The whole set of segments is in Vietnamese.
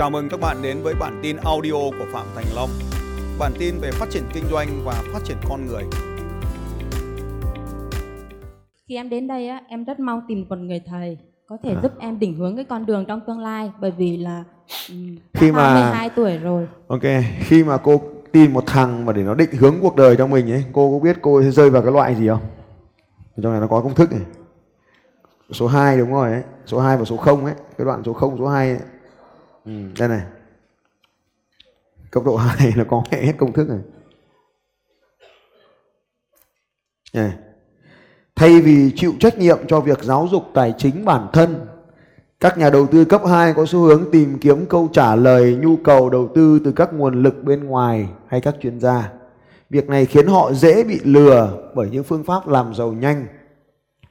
Chào mừng các bạn đến với bản tin audio của Phạm Thành Long. Bản tin về phát triển kinh doanh và phát triển con người. Khi em đến đây á, em rất mong tìm một người thầy có thể À. giúp em định hướng cái con đường trong tương lai bởi vì là um, Khi mà- 22 tuổi rồi. Ok, khi mà cô tìm một thằng mà để nó định hướng cuộc đời cho mình ấy, cô có biết cô sẽ rơi vào cái loại gì không? Trong này nó có công thức này. Số 2 đúng rồi ấy, số 2 và số 0 ấy, cái đoạn số 0 số 2 ấy. Ừ, đây này. Cấp độ 2 nó có hết công thức này. yeah. Thay vì chịu trách nhiệm cho việc giáo dục tài chính bản thân, các nhà đầu tư cấp 2 có xu hướng tìm kiếm câu trả lời nhu cầu đầu tư từ các nguồn lực bên ngoài hay các chuyên gia. Việc này khiến họ dễ bị lừa bởi những phương pháp làm giàu nhanh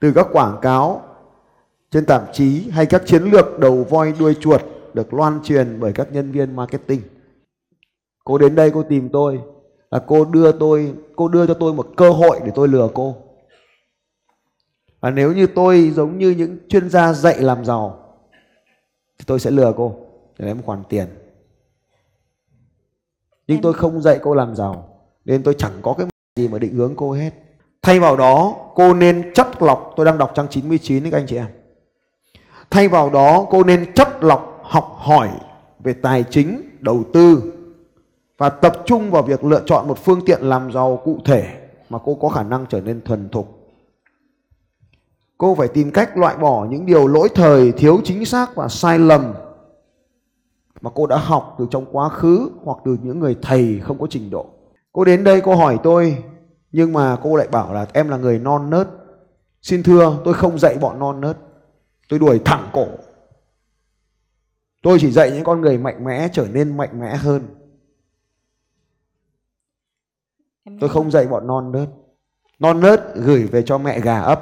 từ các quảng cáo trên tạp chí hay các chiến lược đầu voi đuôi chuột được loan truyền bởi các nhân viên marketing. Cô đến đây cô tìm tôi là cô đưa tôi, cô đưa cho tôi một cơ hội để tôi lừa cô. Và nếu như tôi giống như những chuyên gia dạy làm giàu, thì tôi sẽ lừa cô để lấy một khoản tiền. Nhưng Em- tôi không dạy cô làm giàu, nên tôi chẳng có cái gì mà định hướng cô hết. Thay vào đó, cô nên chất lọc tôi đang đọc trang 99 đấy các anh chị em. Thay vào đó, cô nên chất lọc học hỏi về tài chính, đầu tư và tập trung vào việc lựa chọn một phương tiện làm giàu cụ thể mà cô có khả năng trở nên thuần thục. Cô phải tìm cách loại bỏ những điều lỗi thời, thiếu chính xác và sai lầm mà cô đã học từ trong quá khứ hoặc từ những người thầy không có trình độ. Cô đến đây cô hỏi tôi nhưng mà cô lại bảo là em là người non nớt. Xin thưa tôi không dạy bọn non nớt. Tôi đuổi thẳng cổ. Tôi chỉ dạy những con người mạnh mẽ trở nên mạnh mẽ hơn. Em Tôi không dạy bọn non nớt. Non nớt gửi về cho mẹ gà ấp.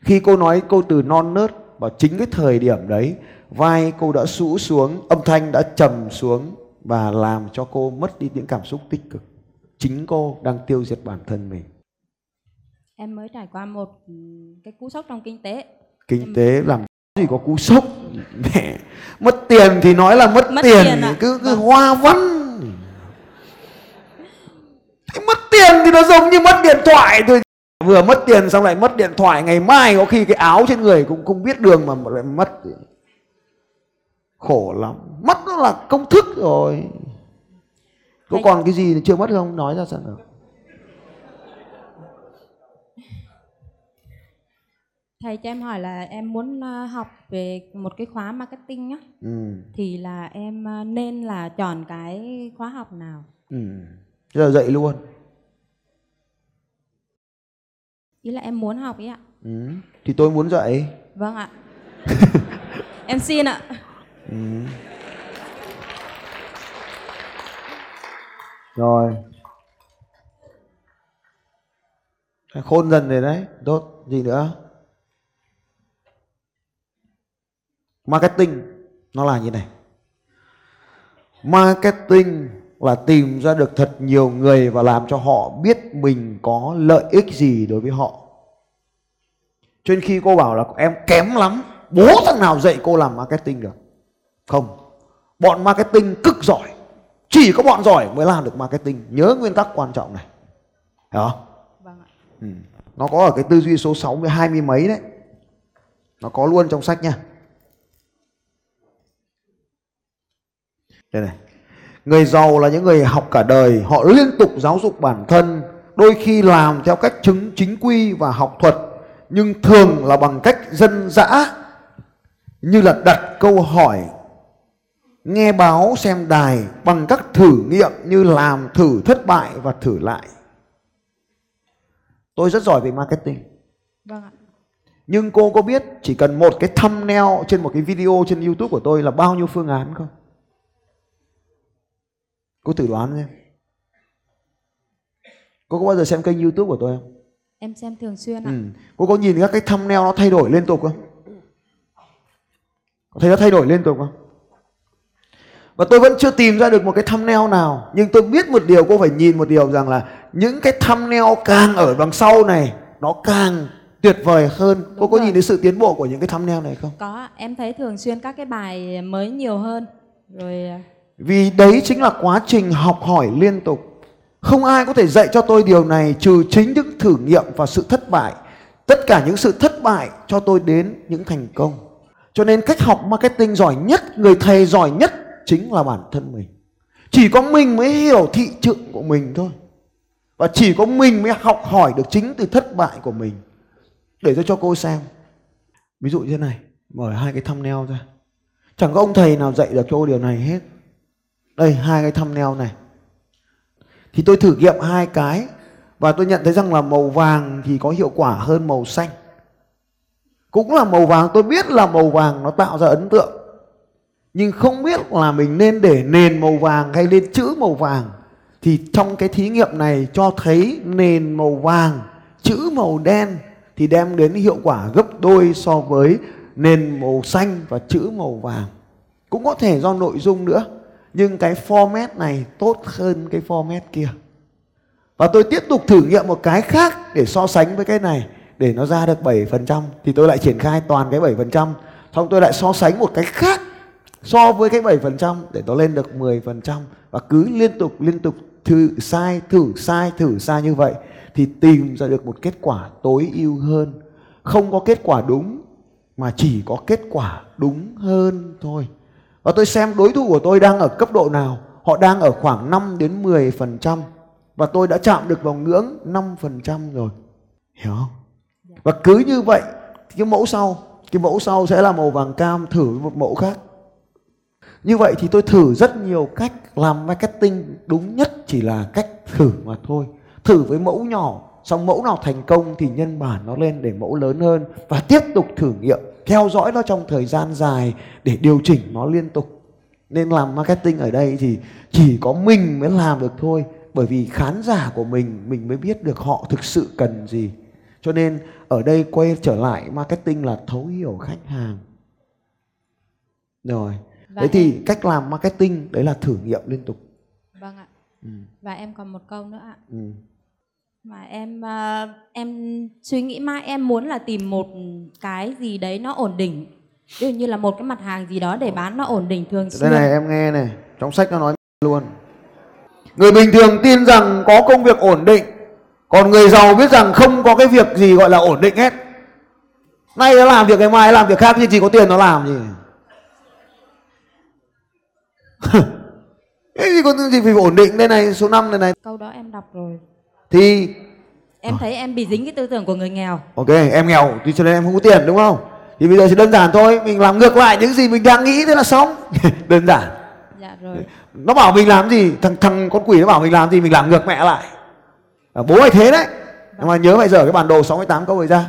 Khi cô nói câu từ non nớt vào chính cái thời điểm đấy, vai cô đã sũ xuống, âm thanh đã trầm xuống và làm cho cô mất đi những cảm xúc tích cực. Chính cô đang tiêu diệt bản thân mình. em mới trải qua một ừm, cái cú sốc trong kinh tế. Kinh tế làm gì có cú sốc mẹ mất tiền thì nói là mất, Mất tiền, tiền ạ. cứ cứ Vâng. hoa văn. Thế mất tiền thì nó giống như mất điện thoại thôi. Vừa mất tiền xong lại mất điện thoại. Ngày mai có khi cái áo trên người cũng không biết đường mà lại mất. Khổ lắm. Mất nó là công thức rồi. Có còn cái gì chưa mất không? Nói ra xem nào Thầy cho em hỏi là em muốn ờ, học về một cái khóa marketing á ừ. thì là em ờ, nên là chọn cái khóa học nào? ừ. Thế là dậy luôn Ý là em muốn học ý ạ. ừ. thì tôi muốn dậy Vâng ạ. em xin ạ. Rồi. Khôn dần rồi đấy. Tốt. Gì nữa? Marketing nó là như này. Marketing là tìm ra được thật nhiều người và làm cho họ biết mình có lợi ích gì đối với họ. Cho nên khi cô bảo là em kém lắm, bố thằng nào dạy cô làm marketing được? Không. Bọn marketing cực giỏi. Chỉ có bọn giỏi mới làm được marketing. Nhớ nguyên tắc quan trọng này. Hiểu không? Vâng ạ. Ừ. Nó có ở cái tư duy số 6 với 20 mấy đấy. Nó có luôn trong sách nha. Đây này. Người giàu là những người học cả đời, họ liên tục giáo dục bản thân, đôi khi làm theo cách chứng chính quy và học thuật, nhưng thường là bằng cách dân dã như là đặt câu hỏi nghe báo xem đài bằng các thử nghiệm như làm thử thất bại và thử lại tôi rất giỏi về marketing Vâng ạ. nhưng cô có biết chỉ cần một cái thumbnail trên một cái video trên youtube của tôi là bao nhiêu phương án không cô thử đoán xem cô có bao giờ xem kênh youtube của tôi không Em xem thường xuyên ạ. ừ. cô có nhìn các cái thumbnail nó thay đổi liên tục không có thấy nó thay đổi liên tục không và tôi vẫn chưa tìm ra được một cái thumbnail nào nhưng tôi biết một điều cô phải nhìn một điều rằng là những cái thumbnail càng ở đằng sau này nó càng tuyệt vời hơn cô Đúng có rồi. nhìn thấy sự tiến bộ của những cái thumbnail này không Có, em thấy thường xuyên các cái bài mới nhiều hơn. rồi vì đấy chính là quá trình học hỏi liên tục. Không ai có thể dạy cho tôi điều này trừ chính những thử nghiệm và sự thất bại. Tất cả những sự thất bại cho tôi đến những thành công. Cho nên cách học marketing giỏi nhất, người thầy giỏi nhất chính là bản thân mình. Chỉ có mình mới hiểu thị trường của mình thôi. Và chỉ có mình mới học hỏi được chính từ thất bại của mình. Để tôi cho cô xem. Ví dụ như thế này, mở hai cái thumbnail ra. Chẳng có ông thầy nào dạy được cho cô điều này hết. Đây hai cái thumbnail này. Thì tôi thử nghiệm hai cái và tôi nhận thấy rằng là màu vàng thì có hiệu quả hơn màu xanh. Cũng là màu vàng, tôi biết là màu vàng nó tạo ra ấn tượng. Nhưng không biết là mình nên để nền màu vàng hay lên chữ màu vàng. Thì trong cái thí nghiệm này cho thấy nền màu vàng, chữ màu đen thì đem đến hiệu quả gấp đôi so với nền màu xanh và chữ màu vàng. Cũng có thể do nội dung nữa. Nhưng cái format này tốt hơn cái format kia. Và tôi tiếp tục thử nghiệm một cái khác để so sánh với cái này để nó ra được 7% thì tôi lại triển khai toàn cái 7%, xong tôi lại so sánh một cái khác so với cái 7% để nó lên được 10% và cứ liên tục liên tục thử sai thử sai thử sai như vậy thì tìm ra được một kết quả tối ưu hơn. Không có kết quả đúng mà chỉ có kết quả đúng hơn thôi. Và tôi xem đối thủ của tôi đang ở cấp độ nào, họ đang ở khoảng 5 đến 10% và tôi đã chạm được vào ngưỡng 5% rồi. Hiểu không? Và cứ như vậy cái mẫu sau, cái mẫu sau sẽ là màu vàng cam thử một mẫu khác. Như vậy thì tôi thử rất nhiều cách làm marketing đúng nhất chỉ là cách thử mà thôi. Thử với mẫu nhỏ, xong mẫu nào thành công thì nhân bản nó lên để mẫu lớn hơn và tiếp tục thử nghiệm, theo dõi nó trong thời gian dài để điều chỉnh nó liên tục. Nên làm marketing ở đây thì chỉ có mình mới làm được thôi bởi vì khán giả của mình mình mới biết được họ thực sự cần gì. Cho nên ở đây quay trở lại marketing là thấu hiểu khách hàng. Rồi. Và Thế thì cách làm marketing đấy là thử nghiệm liên tục. vâng ạ Ừ. và em còn một câu nữa ạ Ừ. mà em ờ, em suy nghĩ mãi em muốn là tìm một cái gì đấy nó ổn định ví dụ như là một cái mặt hàng gì đó để bán nó ổn định thường xuyên Đây này em nghe này, trong sách nó nói luôn. Người bình thường tin rằng có công việc ổn định, còn người giàu biết rằng không có cái việc gì gọi là ổn định hết. Nay nó làm việc ngày mai làm việc khác nhưng chỉ có tiền nó làm gì. cái gì có gì phải ổn định đây này số 5 này này câu đó em đọc rồi thì em thấy em bị dính cái tư tưởng của người nghèo. Ok em nghèo thì cho nên em không có tiền đúng không? Thì bây giờ chỉ đơn giản thôi mình làm ngược lại những gì mình đang nghĩ thế là xong. Đơn giản. Dạ rồi. Nó bảo mình làm gì thằng thằng con quỷ nó bảo mình làm gì mình làm ngược mẹ lại. À, bố mày thế đấy. Nhưng mà nhớ mày dở cái bản đồ 68 câu ấy ra.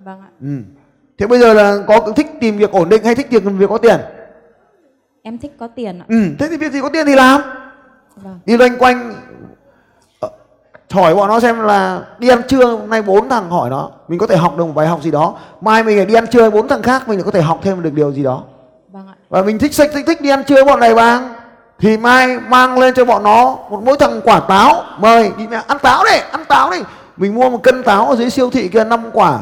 Vâng ạ. Ừ. thế bây giờ là có thích tìm việc ổn định hay thích tìm việc có tiền? Em thích có tiền ạ. Ừ. thế thì việc gì có tiền thì làm. Vâng. Đi loanh quanh Ờ, hỏi bọn nó xem là đi ăn trưa hôm nay bốn thằng hỏi nó mình có thể học được một bài học gì đó. Mai mình lại đi ăn trưa bốn thằng khác mình lại có thể học thêm được điều gì đó. Vâng ạ. Và mình thích thích thích, thích đi ăn trưa bọn này bằng thì mai mang lên cho bọn nó một mỗi thằng quả táo. Mời đi mẹ ăn táo đi ăn táo đi. Mình mua một cân táo ở dưới siêu thị kia năm quả.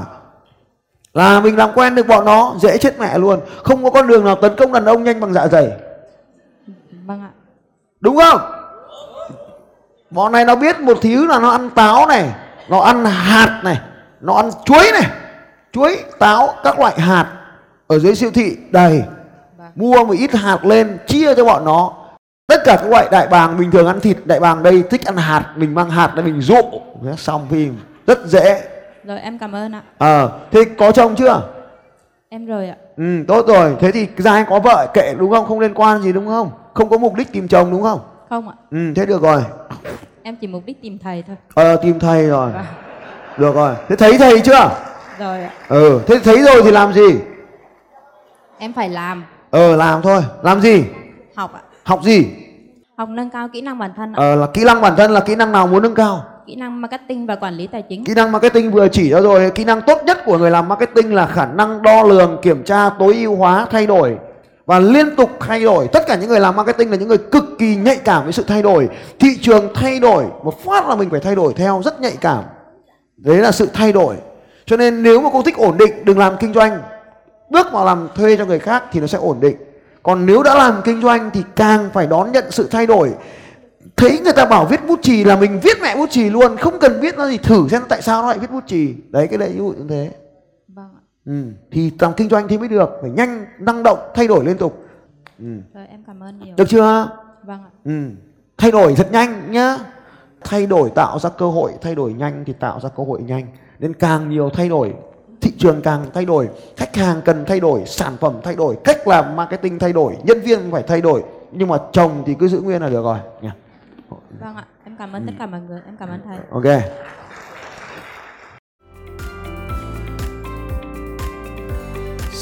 Là mình làm quen được bọn nó dễ chết mẹ luôn. Không có con đường nào tấn công đàn ông nhanh bằng dạ dày. Vâng ạ. Đúng không bọn này nó biết một thứ là nó ăn táo này nó ăn hạt này nó ăn chuối này. Chuối táo các loại hạt ở dưới siêu thị đầy. Vâng. Mua một ít hạt lên chia cho bọn nó. Tất cả các loại đại bàng bình thường ăn thịt đại bàng đây thích ăn hạt mình mang hạt đây mình dụ xong phim rất dễ. Rồi em cảm ơn ạ. Ờ thế có chồng chưa? Em rồi ạ. Ừ tốt rồi. Thế thì ra anh có vợ kệ đúng không? Không liên quan gì đúng không? Không có mục đích tìm chồng đúng không? Không ạ. Ừ thế được rồi em chỉ mục đích tìm thầy thôi. Ờ tìm thầy rồi. Vâng được rồi. Thế thấy thầy chưa? Rồi ạ. Ừ thế thấy rồi thì làm gì? Em phải làm. Ờ làm thôi. Làm gì? Học ạ. Học gì? Học nâng cao kỹ năng bản thân ạ. Ờ là kỹ năng bản thân là kỹ năng nào muốn nâng cao? Kỹ năng marketing và quản lý tài chính. Kỹ năng marketing vừa chỉ ra rồi, kỹ năng tốt nhất của người làm marketing là khả năng đo lường, kiểm tra, tối ưu hóa, thay đổi và liên tục thay đổi. Tất cả những người làm marketing là những người cực kỳ nhạy cảm với sự thay đổi. Thị trường thay đổi, một phát là mình phải thay đổi theo, rất nhạy cảm. Đấy là sự thay đổi. Cho nên nếu mà cô thích ổn định, đừng làm kinh doanh. Bước vào làm thuê cho người khác thì nó sẽ ổn định. còn nếu đã làm kinh doanh thì càng phải đón nhận sự thay đổi thấy người ta bảo viết bút chì là mình viết mẹ bút chì luôn không cần viết nó gì thử xem tại sao nó lại viết bút chì đấy cái đấy ví dụ như thế ừ. thì làm kinh doanh thì mới được phải nhanh năng động thay đổi liên tục. Ừ. rồi em cảm ơn nhiều. Được chưa? Vâng ạ. Ừ. thay đổi thật nhanh nhá. Thay đổi tạo ra cơ hội thay đổi nhanh thì tạo ra cơ hội nhanh. Nên càng nhiều thay đổi thị trường càng thay đổi khách hàng cần thay đổi sản phẩm thay đổi cách làm marketing thay đổi nhân viên phải thay đổi. Nhưng mà chồng thì cứ giữ nguyên là được rồi. Nha. Vâng ạ. Em cảm ơn tất cả mọi người. Em cảm ơn thầy. Ok